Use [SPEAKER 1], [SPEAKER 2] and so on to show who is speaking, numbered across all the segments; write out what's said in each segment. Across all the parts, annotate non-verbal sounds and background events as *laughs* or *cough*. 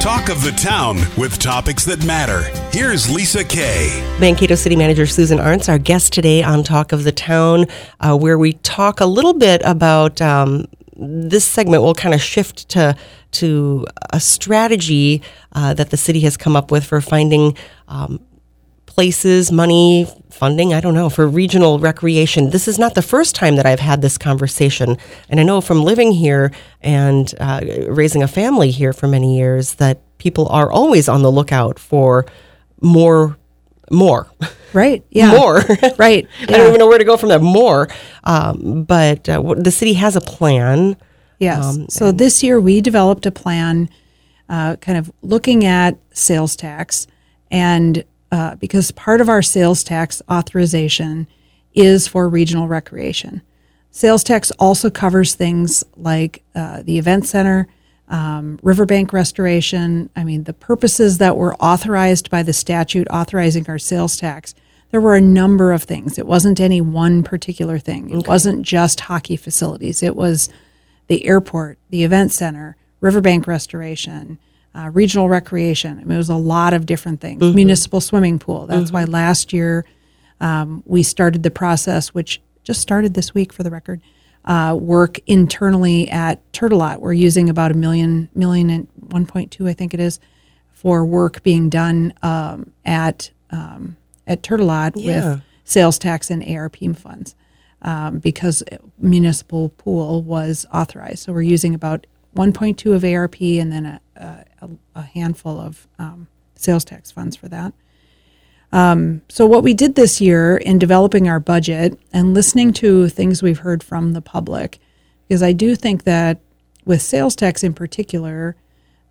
[SPEAKER 1] Talk of the town with topics that matter. Here's Lisa Kay.
[SPEAKER 2] Mankato City Manager Susan Arntz, our guest today on Talk of the Town, uh, where we talk a little bit about um, this segment. We'll kind of shift to to a strategy uh, that the city has come up with for finding um, places, money, funding, I don't know, for regional recreation. This is not the first time that I've had this conversation. And I know from living here and uh, raising a family here for many years that people are always on the lookout for more. More.
[SPEAKER 3] Right. Yeah. *laughs*
[SPEAKER 2] More.
[SPEAKER 3] Right. *laughs*
[SPEAKER 2] I don't even know where to go from that. More. Um, but uh, the city has a plan.
[SPEAKER 3] Yes.
[SPEAKER 2] Um,
[SPEAKER 3] so this year we developed a plan, uh, kind of looking at sales tax, and uh, because part of our sales tax authorization is for regional recreation. Sales tax also covers things like uh, the event center, um, riverbank restoration. I mean, the purposes that were authorized by the statute authorizing our sales tax. There were a number of things. It wasn't any one particular thing. It wasn't just hockey facilities. It was the airport, the event center, riverbank restoration, uh, regional recreation. I mean, it was a lot of different things. Municipal swimming pool. That's why last year um, we started the process, which just started this week for the record. Uh, work internally at Tourtellotte. We're using about a million, million and 1.2, I think it is, for work being done um, at um, at Tourtellotte
[SPEAKER 2] Yeah.
[SPEAKER 3] with sales tax and ARP funds um, because municipal pool was authorized. So we're using about 1.2 of ARP and then a, a, a handful of um, sales tax funds for that. Um, so what we did this year in developing our budget and listening to things we've heard from the public, because I do think that with sales tax in particular,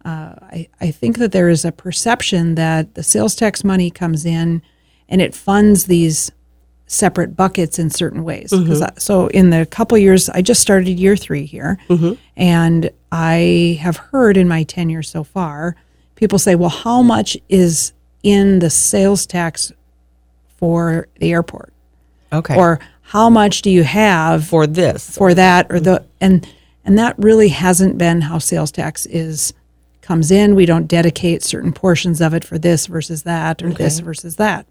[SPEAKER 3] uh, I, I think that there is a perception that the sales tax money comes in and it funds these separate buckets in certain ways. 'Cause I- so in the couple years, I just started year three here, and I have heard in my tenure so far, people say, "Well, how much is in the sales tax for the airport?"
[SPEAKER 2] Okay.
[SPEAKER 3] Or how much do you have
[SPEAKER 2] for this.
[SPEAKER 3] for that or the and and that really hasn't been how sales tax is comes in. We don't dedicate certain portions of it for this versus that or this versus that.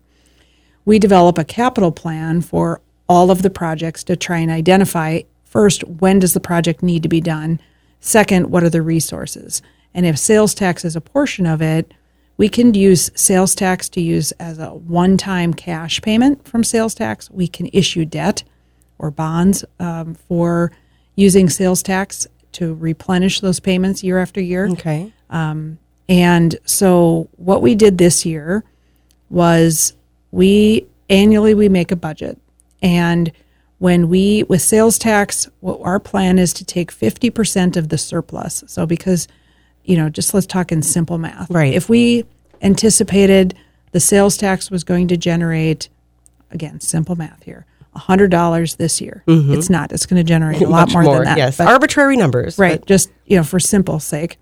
[SPEAKER 3] We develop a capital plan for all of the projects to try and identify first when does the project need to be done? Second, what are the resources? And if sales tax is a portion of it, we can use sales tax to use as a one-time cash payment from sales tax. We can issue debt or bonds um, for using sales tax to replenish those payments year after year.
[SPEAKER 2] Okay.
[SPEAKER 3] And so what we did this year was we annually we make a budget and when we with sales tax what our plan is to take 50% of the surplus. So because you know, just let's talk in simple math.
[SPEAKER 2] Right.
[SPEAKER 3] If we anticipated the sales tax was going to generate again, simple math here. $100 this year. It's not. It's going to generate a *laughs* lot
[SPEAKER 2] Mm-hmm.
[SPEAKER 3] More, than that.
[SPEAKER 2] Yes.
[SPEAKER 3] But-
[SPEAKER 2] Arbitrary numbers.
[SPEAKER 3] Right. Just, you know, for simple sake.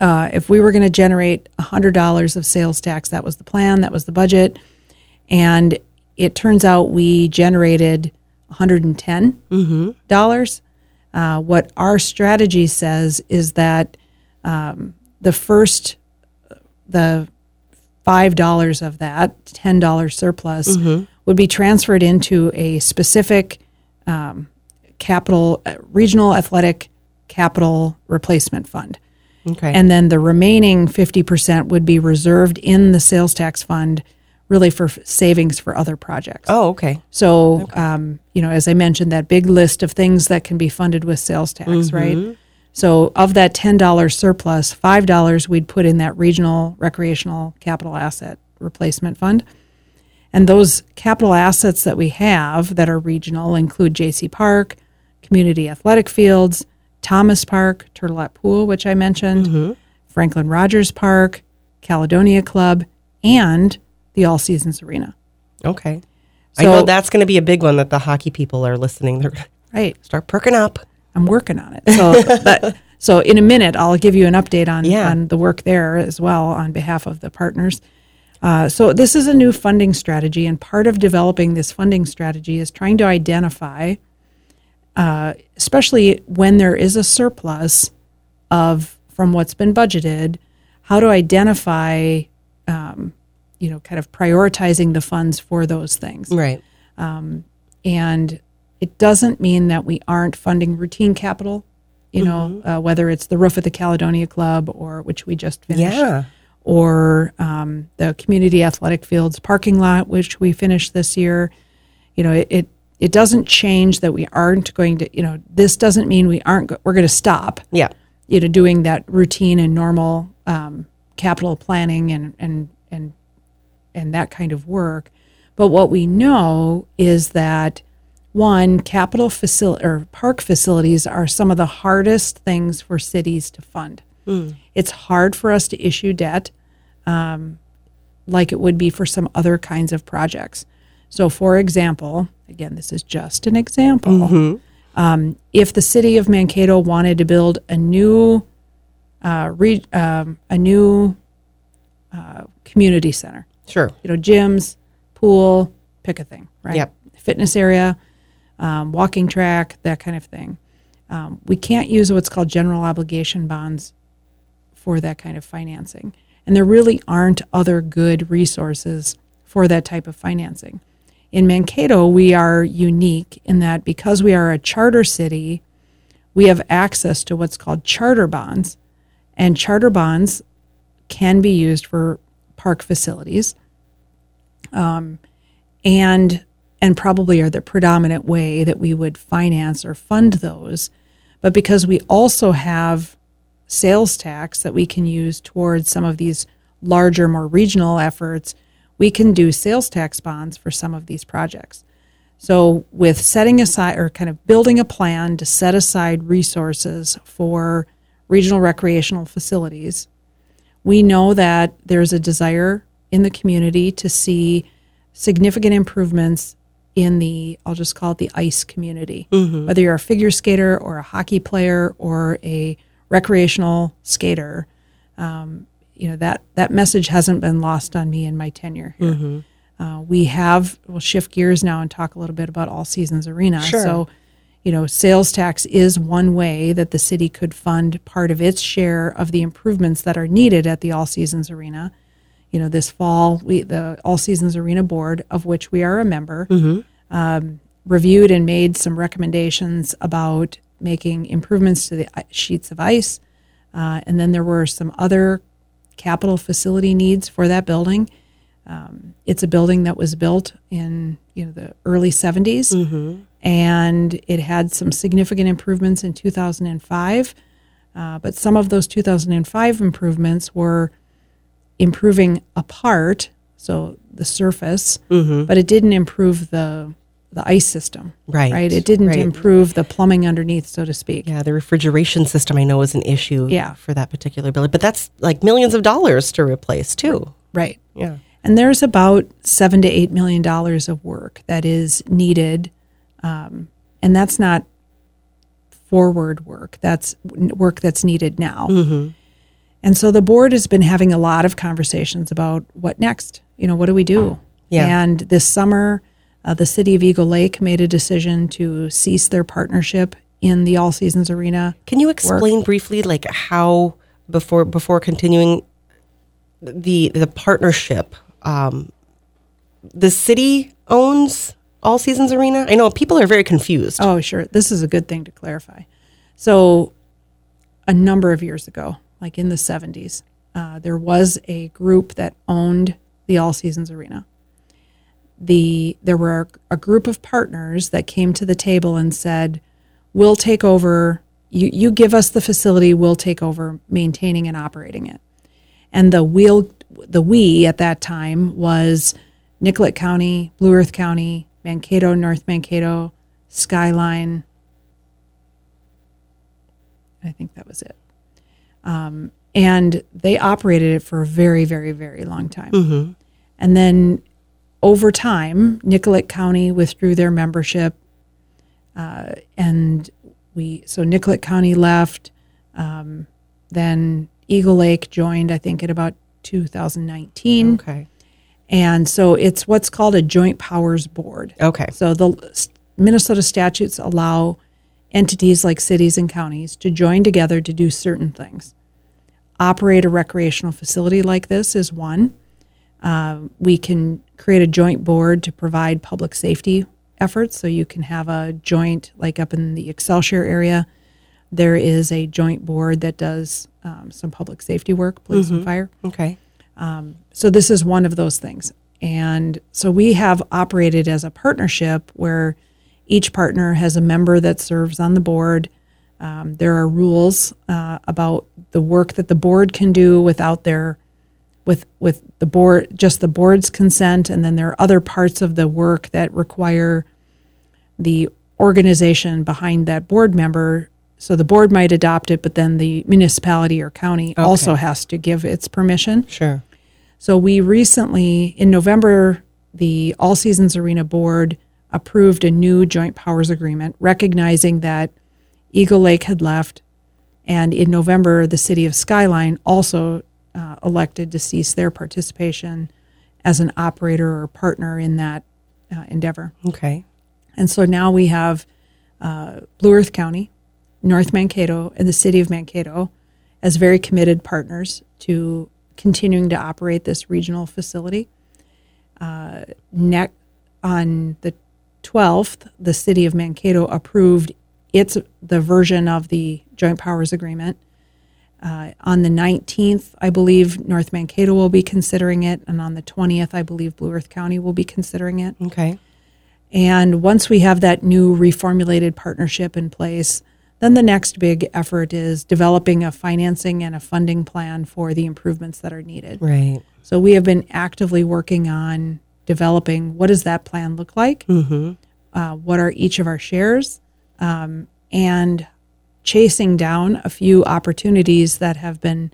[SPEAKER 3] Uh, if we were going to generate $100 of sales tax, that was the plan, that was the budget. And it turns out we generated $110. dollars. Uh, what our strategy says is that um, the first, the $5 of that, $10 surplus, would be transferred into a specific um, capital, uh, regional athletic capital replacement fund.
[SPEAKER 2] Okay.
[SPEAKER 3] And then the remaining 50% would be reserved in the sales tax fund really for savings for other projects.
[SPEAKER 2] oh, okay.
[SPEAKER 3] So, um, you know, as I mentioned, that big list of things that can be funded with sales tax, right? So, of that $10 surplus, $5 we'd put in that regional recreational capital asset replacement fund. And those capital assets that we have that are regional include J.C. Park, community athletic fields, Thomas Park, Tourtellotte Pool, which I mentioned, Franklin Rogers Park, Caledonia Club, and the All Seasons Arena.
[SPEAKER 2] Okay. I
[SPEAKER 3] So-
[SPEAKER 2] know that's going to be a big one that the hockey people are listening. They're
[SPEAKER 3] Right.
[SPEAKER 2] start perking up.
[SPEAKER 3] I'm working on it. So that, so in a minute, I'll give you an update on
[SPEAKER 2] Yeah.
[SPEAKER 3] on the work there as well on behalf of the partners. Uh, so this is a new funding strategy, and part of developing this funding strategy is trying to identify, uh, especially when there is a surplus of from what's been budgeted, how to identify, um, you know, kind of prioritizing the funds for those things.
[SPEAKER 2] Right.
[SPEAKER 3] And it doesn't mean that we aren't funding routine capital, you know, uh, whether it's the roof of the Caledonia Club or which we just finished,
[SPEAKER 2] Yeah.
[SPEAKER 3] or um, the community athletic fields parking lot, which we finished this year. You know, it, it it doesn't change that we aren't going to. You know, this doesn't mean we aren't. Go- we're going to stop.
[SPEAKER 2] Yeah.
[SPEAKER 3] You know, doing that routine and normal um, capital planning and and and and that kind of work. But what we know is that one capital facility or park facilities are some of the hardest things for cities to fund. It's hard for us to issue debt um, like it would be for some other kinds of projects. So, for example, again, this is just an example. Um, if the city of Mankato wanted to build a new, uh, re- um, a new uh, community center,
[SPEAKER 2] Sure.
[SPEAKER 3] you know, gyms, pool, pick a thing, right?
[SPEAKER 2] Yep.
[SPEAKER 3] Fitness area, um, walking track, that kind of thing. Um, we can't use what's called general obligation bonds for that kind of financing. And there really aren't other good resources for that type of financing. In Mankato, we are unique in that because we are a charter city, we have access to what's called charter bonds. And charter bonds can be used for park facilities um, and and probably are the predominant way that we would finance or fund those. But because we also have sales tax that we can use towards some of these larger, more regional efforts, we can do sales tax bonds for some of these projects. So, with setting aside or kind of building a plan to set aside resources for regional recreational facilities, we know that there's a desire in the community to see significant improvements in the I'll just call it the ice community. Whether you're a figure skater or a hockey player or a recreational skater, um, you know that that message hasn't been lost on me in my tenure here. Uh, we have we'll shift gears now and talk a little bit about all seasons arena.
[SPEAKER 2] Sure.
[SPEAKER 3] So, you know, sales tax is one way that the city could fund part of its share of the improvements that are needed at the all seasons arena you know, this fall, we the All Seasons Arena Board, of which we are a member, um, reviewed and made some recommendations about making improvements to the sheets of ice. Uh, and then there were some other capital facility needs for that building. Um, it's a building that was built in you know the early 70s, and it had some significant improvements in 2005. Uh, but some of those 2005 improvements were improving a part, so the surface, but it didn't improve the the ice system.
[SPEAKER 2] Right,
[SPEAKER 3] Right. It didn't
[SPEAKER 2] right.
[SPEAKER 3] improve the plumbing underneath, so to speak.
[SPEAKER 2] Yeah, the refrigeration system I know is an issue
[SPEAKER 3] Yeah.
[SPEAKER 2] for that particular building, but that's like millions of dollars to replace too.
[SPEAKER 3] Right.
[SPEAKER 2] Yeah.
[SPEAKER 3] And there's about seven to eight million dollars of work that is needed, um, and that's not forward work. That's work that's needed now. And so the board has been having a lot of conversations about what next. You know, what do we do?
[SPEAKER 2] Yeah.
[SPEAKER 3] And this summer, uh, the city of Eagle Lake made a decision to cease their partnership in the All Seasons Arena.
[SPEAKER 2] Can you explain briefly, like how before before continuing the the partnership? Um, the city owns All Seasons Arena. I know people are very confused.
[SPEAKER 3] Oh, sure. This is a good thing to clarify. So, a number of years ago, like in the 70s, uh, there was a group that owned the All Seasons Arena. The there were a group of partners that came to the table and said, "We'll take over. You you give us the facility. We'll take over maintaining and operating it." And the wheel, the we at that time was Nicollet County, Blue Earth County, Mankato, North Mankato, Skyline. I think that was it. Um, and they operated it for a very, very, very long time. And then over time, Nicollet County withdrew their membership, uh, and we so Nicollet County left. Um, then Eagle Lake joined, I think, at about 2019.
[SPEAKER 2] Okay.
[SPEAKER 3] And so it's what's called a joint powers board.
[SPEAKER 2] Okay.
[SPEAKER 3] So the Minnesota statutes allow entities like cities and counties to join together to do certain things. operate a recreational facility like this is one. Uh, we can create a joint board to provide public safety efforts. So you can have a joint, like up in the Excelsior area, there is a joint board that does um, some public safety work, police and fire.
[SPEAKER 2] Okay.
[SPEAKER 3] So this is one of those things. And so we have operated as a partnership where each partner has a member that serves on the board. Um, there are rules uh, about the work that the board can do without their with with the board just the board's consent and then there are other parts of the work that require the organization behind that board member so the board might adopt it but then the municipality or county also has to give its permission
[SPEAKER 2] Sure.
[SPEAKER 3] so we recently, in November, the All Seasons Arena Board approved a new joint powers agreement, recognizing that Eagle Lake had left, and in November, the city of Skyline also uh, elected to cease their participation as an operator or partner in that uh, endeavor.
[SPEAKER 2] Okay.
[SPEAKER 3] And so now we have uh, Blue Earth County, North Mankato, and the city of Mankato as very committed partners to continuing to operate this regional facility. Uh, next, on the 12th, the city of Mankato approved its the version of the joint powers agreement. Uh, on the 19th, I believe North Mankato will be considering it, and on the 20th, I believe Blue Earth County will be considering it.
[SPEAKER 2] Okay.
[SPEAKER 3] And once we have that new reformulated partnership in place, then the next big effort is developing a financing and a funding plan for the improvements that are needed.
[SPEAKER 2] Right.
[SPEAKER 3] So we have been actively working on developing what does that plan look like?
[SPEAKER 2] Mm-hmm.
[SPEAKER 3] Uh, what are each of our shares? Um, and chasing down a few opportunities that have been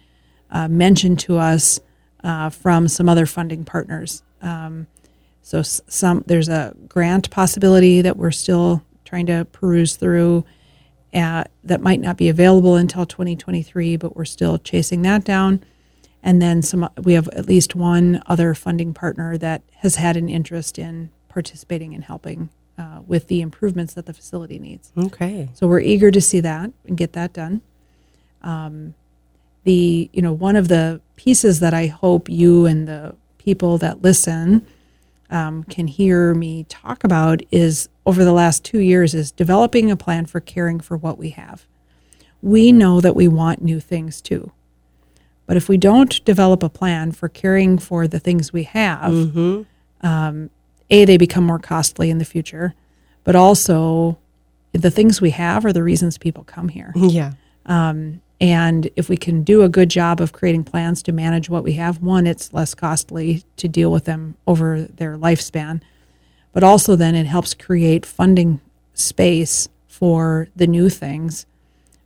[SPEAKER 3] uh, mentioned to us uh, from some other funding partners. Um, so s- some there's a grant possibility that we're still trying to peruse through uh, that might not be available until 2023, but we're still chasing that down. And then some we have at least one other funding partner that has had an interest in participating and helping uh, with the improvements that the facility needs.
[SPEAKER 2] Okay.
[SPEAKER 3] So we're eager to see that and get that done. Um, the you know one of the pieces that I hope you and the people that listen um, can hear me talk about is over the last two years is developing a plan for caring for what we have. We know that we want new things too, but if we don't develop a plan for caring for the things we have, um, a they become more costly in the future, but also the things we have are the reasons people come here.
[SPEAKER 2] Yeah.
[SPEAKER 3] And if we can do a good job of creating plans to manage what we have, one, it's less costly to deal with them over their lifespan. But also, then it helps create funding space for the new things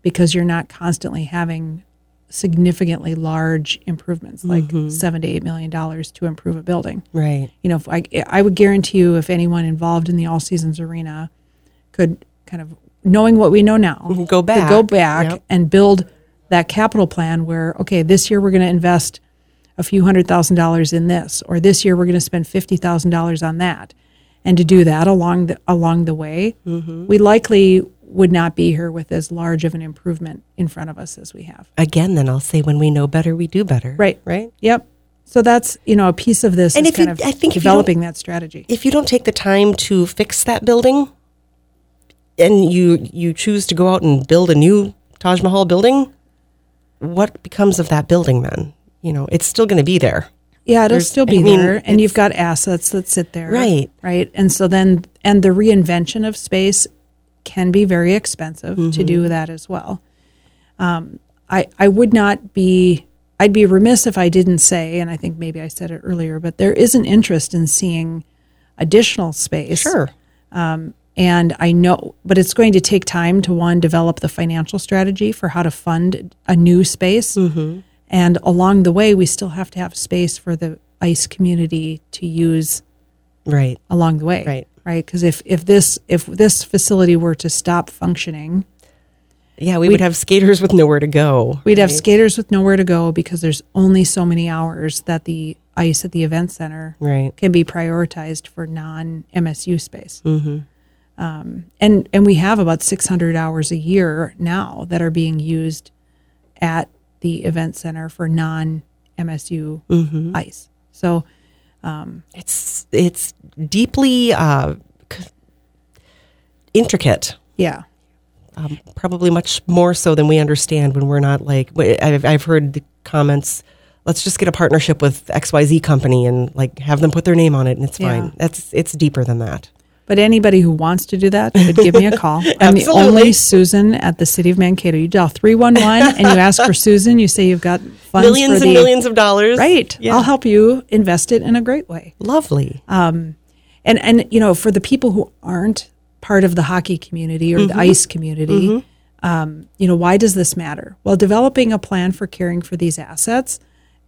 [SPEAKER 3] because you're not constantly having significantly large improvements like mm-hmm. seven to eight million dollars to improve a building
[SPEAKER 2] Right.
[SPEAKER 3] you know, if I, I would guarantee you if anyone involved in the All Seasons Arena could kind of, knowing what we know now,
[SPEAKER 2] Go back.
[SPEAKER 3] go back
[SPEAKER 2] Yep.
[SPEAKER 3] and build that capital plan where, okay, this year we're going to invest a few hundred thousand dollars in this, or this year we're going to spend fifty thousand dollars on that, and to do that along the along the way,
[SPEAKER 2] Mm-hmm.
[SPEAKER 3] we likely would not be here with as large of an improvement in front of us as we have.
[SPEAKER 2] Again, then I'll say when we know better, we do better.
[SPEAKER 3] Right.
[SPEAKER 2] Right.
[SPEAKER 3] Yep. So that's you know a piece of this
[SPEAKER 2] And
[SPEAKER 3] is
[SPEAKER 2] if you-
[SPEAKER 3] kind of
[SPEAKER 2] I think if
[SPEAKER 3] developing that strategy.
[SPEAKER 2] If you don't take the time to fix that building, and you you choose to go out and build a new Taj Mahal building, what becomes of that building then? You know, it's still going to be there.
[SPEAKER 3] Yeah, it'll
[SPEAKER 2] There's-
[SPEAKER 3] still be
[SPEAKER 2] I mean,
[SPEAKER 3] there, and you've got assets that sit there,
[SPEAKER 2] Right.
[SPEAKER 3] Right, and so then, and the reinvention of space can be very expensive to
[SPEAKER 2] Mm-hmm.
[SPEAKER 3] do that as well. Um, I I would not be. I'd be remiss if I didn't say, and I think maybe I said it earlier, but there is an interest in seeing additional space.
[SPEAKER 2] Sure.
[SPEAKER 3] And I know, but it's going to take time to one, develop the financial strategy for how to fund a new space.
[SPEAKER 2] Mm-hmm.
[SPEAKER 3] And along the way, we still have to have space for the ICE community to use
[SPEAKER 2] Right.
[SPEAKER 3] along the way.
[SPEAKER 2] Right.
[SPEAKER 3] Right. Because if, if this if this facility were to stop functioning,
[SPEAKER 2] Yeah, we would have skaters with nowhere to go.
[SPEAKER 3] we'd have skaters with nowhere to go because there's only so many hours that the ICE at the event center
[SPEAKER 2] Right.
[SPEAKER 3] can be prioritized for non MSU space. Mm-hmm. Um, and and we have about 600 hours a year now that are being used at the event center for non MSU ice. So
[SPEAKER 2] It's it's deeply uh, intricate.
[SPEAKER 3] yeah,
[SPEAKER 2] Um, probably much more so than we understand when we're not like. I've I've heard the comments. Let's just get a partnership with X Y Z company and like have them put their name on it, and it's
[SPEAKER 3] Yeah.
[SPEAKER 2] fine. That's it's deeper than that.
[SPEAKER 3] But anybody who wants to do that should give me a call. *laughs* I'm the only Susan at the city of Mankato. You dial 311 and you ask for Susan. You say you've got funds
[SPEAKER 2] Millions and
[SPEAKER 3] the,
[SPEAKER 2] millions of dollars.
[SPEAKER 3] Right.
[SPEAKER 2] Yeah.
[SPEAKER 3] I'll help you invest it in a great way.
[SPEAKER 2] Lovely.
[SPEAKER 3] Um, and and you know, for the people who aren't part of the hockey community or the mm-hmm. ice community, mm-hmm. um, you know, why does this matter? Well, developing a plan for caring for these assets,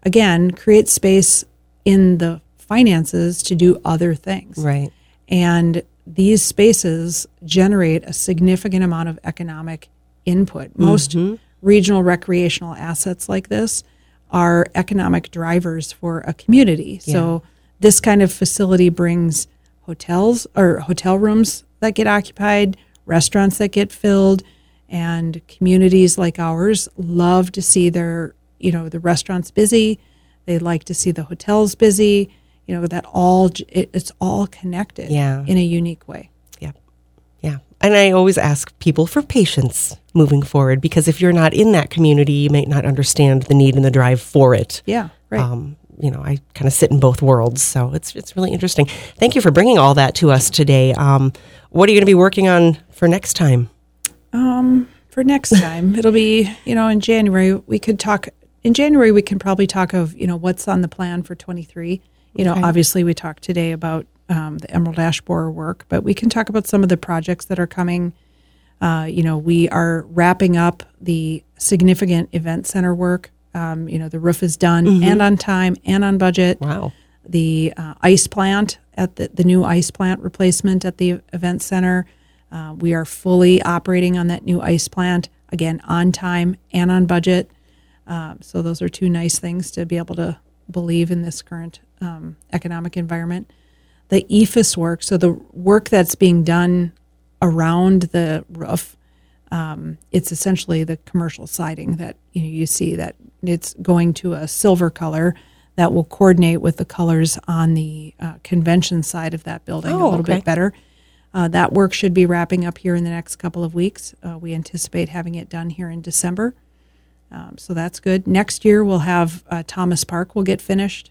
[SPEAKER 3] again, creates space in the finances to do other things.
[SPEAKER 2] right.
[SPEAKER 3] And these spaces generate a significant amount of economic input. Most mm-hmm. regional recreational assets like this are economic drivers for a community. So this kind of facility brings hotels or hotel rooms that get occupied, restaurants that get filled, and communities like ours love to see their, you know, the restaurants busy. They like to see the hotels busy. You know, that all it, it's all connected
[SPEAKER 2] Yeah.
[SPEAKER 3] in a unique way.
[SPEAKER 2] Yeah. Yeah. And I always ask people for patience moving forward because if you're not in that community, you might not understand the need and the drive for it.
[SPEAKER 3] Yeah, right.
[SPEAKER 2] Um, you know, I kind of sit in both worlds, so it's it's really interesting. Thank you for bringing all that to us today. Um, what are you going to be working on for next time?
[SPEAKER 3] for next time. *laughs* It'll be, you know, in January, we could talk, in January, we can probably talk of, you know, what's on the plan for 23. You know, obviously, we talked today about um, the Emerald Ash Borer work, but we can talk about some of the projects that are coming. Uh, you know, we are wrapping up the significant event center work. Um, you know, the roof is done and on time and on budget
[SPEAKER 2] Wow.
[SPEAKER 3] the uh, ice plant at the, the new ice plant replacement at the event center. Uh, we are fully operating on that new ice plant again on time and on budget. Um, so those are two nice things to be able to believe in this current um, economic environment. The EIFS work, so the work that's being done around the roof, um, it's essentially the commercial siding that you know you see that it's going to a silver color that will coordinate with the colors on the uh, convention side of that building a
[SPEAKER 2] Oh,
[SPEAKER 3] little
[SPEAKER 2] okay.
[SPEAKER 3] bit better. Uh, that work should be wrapping up here in the next couple of weeks. Uh, we anticipate having it done here in December. Um, so that's good. Next year we'll have uh, Thomas Park will get finished.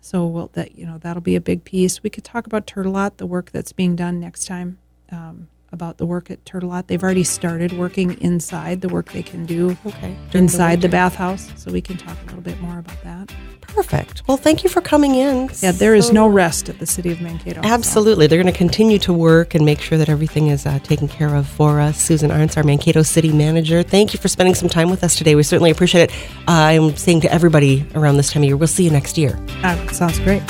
[SPEAKER 3] So we'll, that you know that'll be a big piece. We could talk about Tourtellotte, the work that's being done next time. Um, about the work at Tourtellotte. they've already started working inside the work they can do
[SPEAKER 2] Okay.
[SPEAKER 3] inside the bathhouse. So we can talk a little bit more about that.
[SPEAKER 2] Perfect. Well, thank you for coming in.
[SPEAKER 3] Yeah, there is
[SPEAKER 2] So-
[SPEAKER 3] no rest at the city of Mankato. so-
[SPEAKER 2] Absolutely. They're going to continue to work and make sure that everything is uh, taken care of for us. Susan Arntz, our Mankato City Manager. Thank you for spending some time with us today. We certainly appreciate it. Uh, I'm saying to everybody around this time of year, we'll see you next year.
[SPEAKER 3] Sounds great.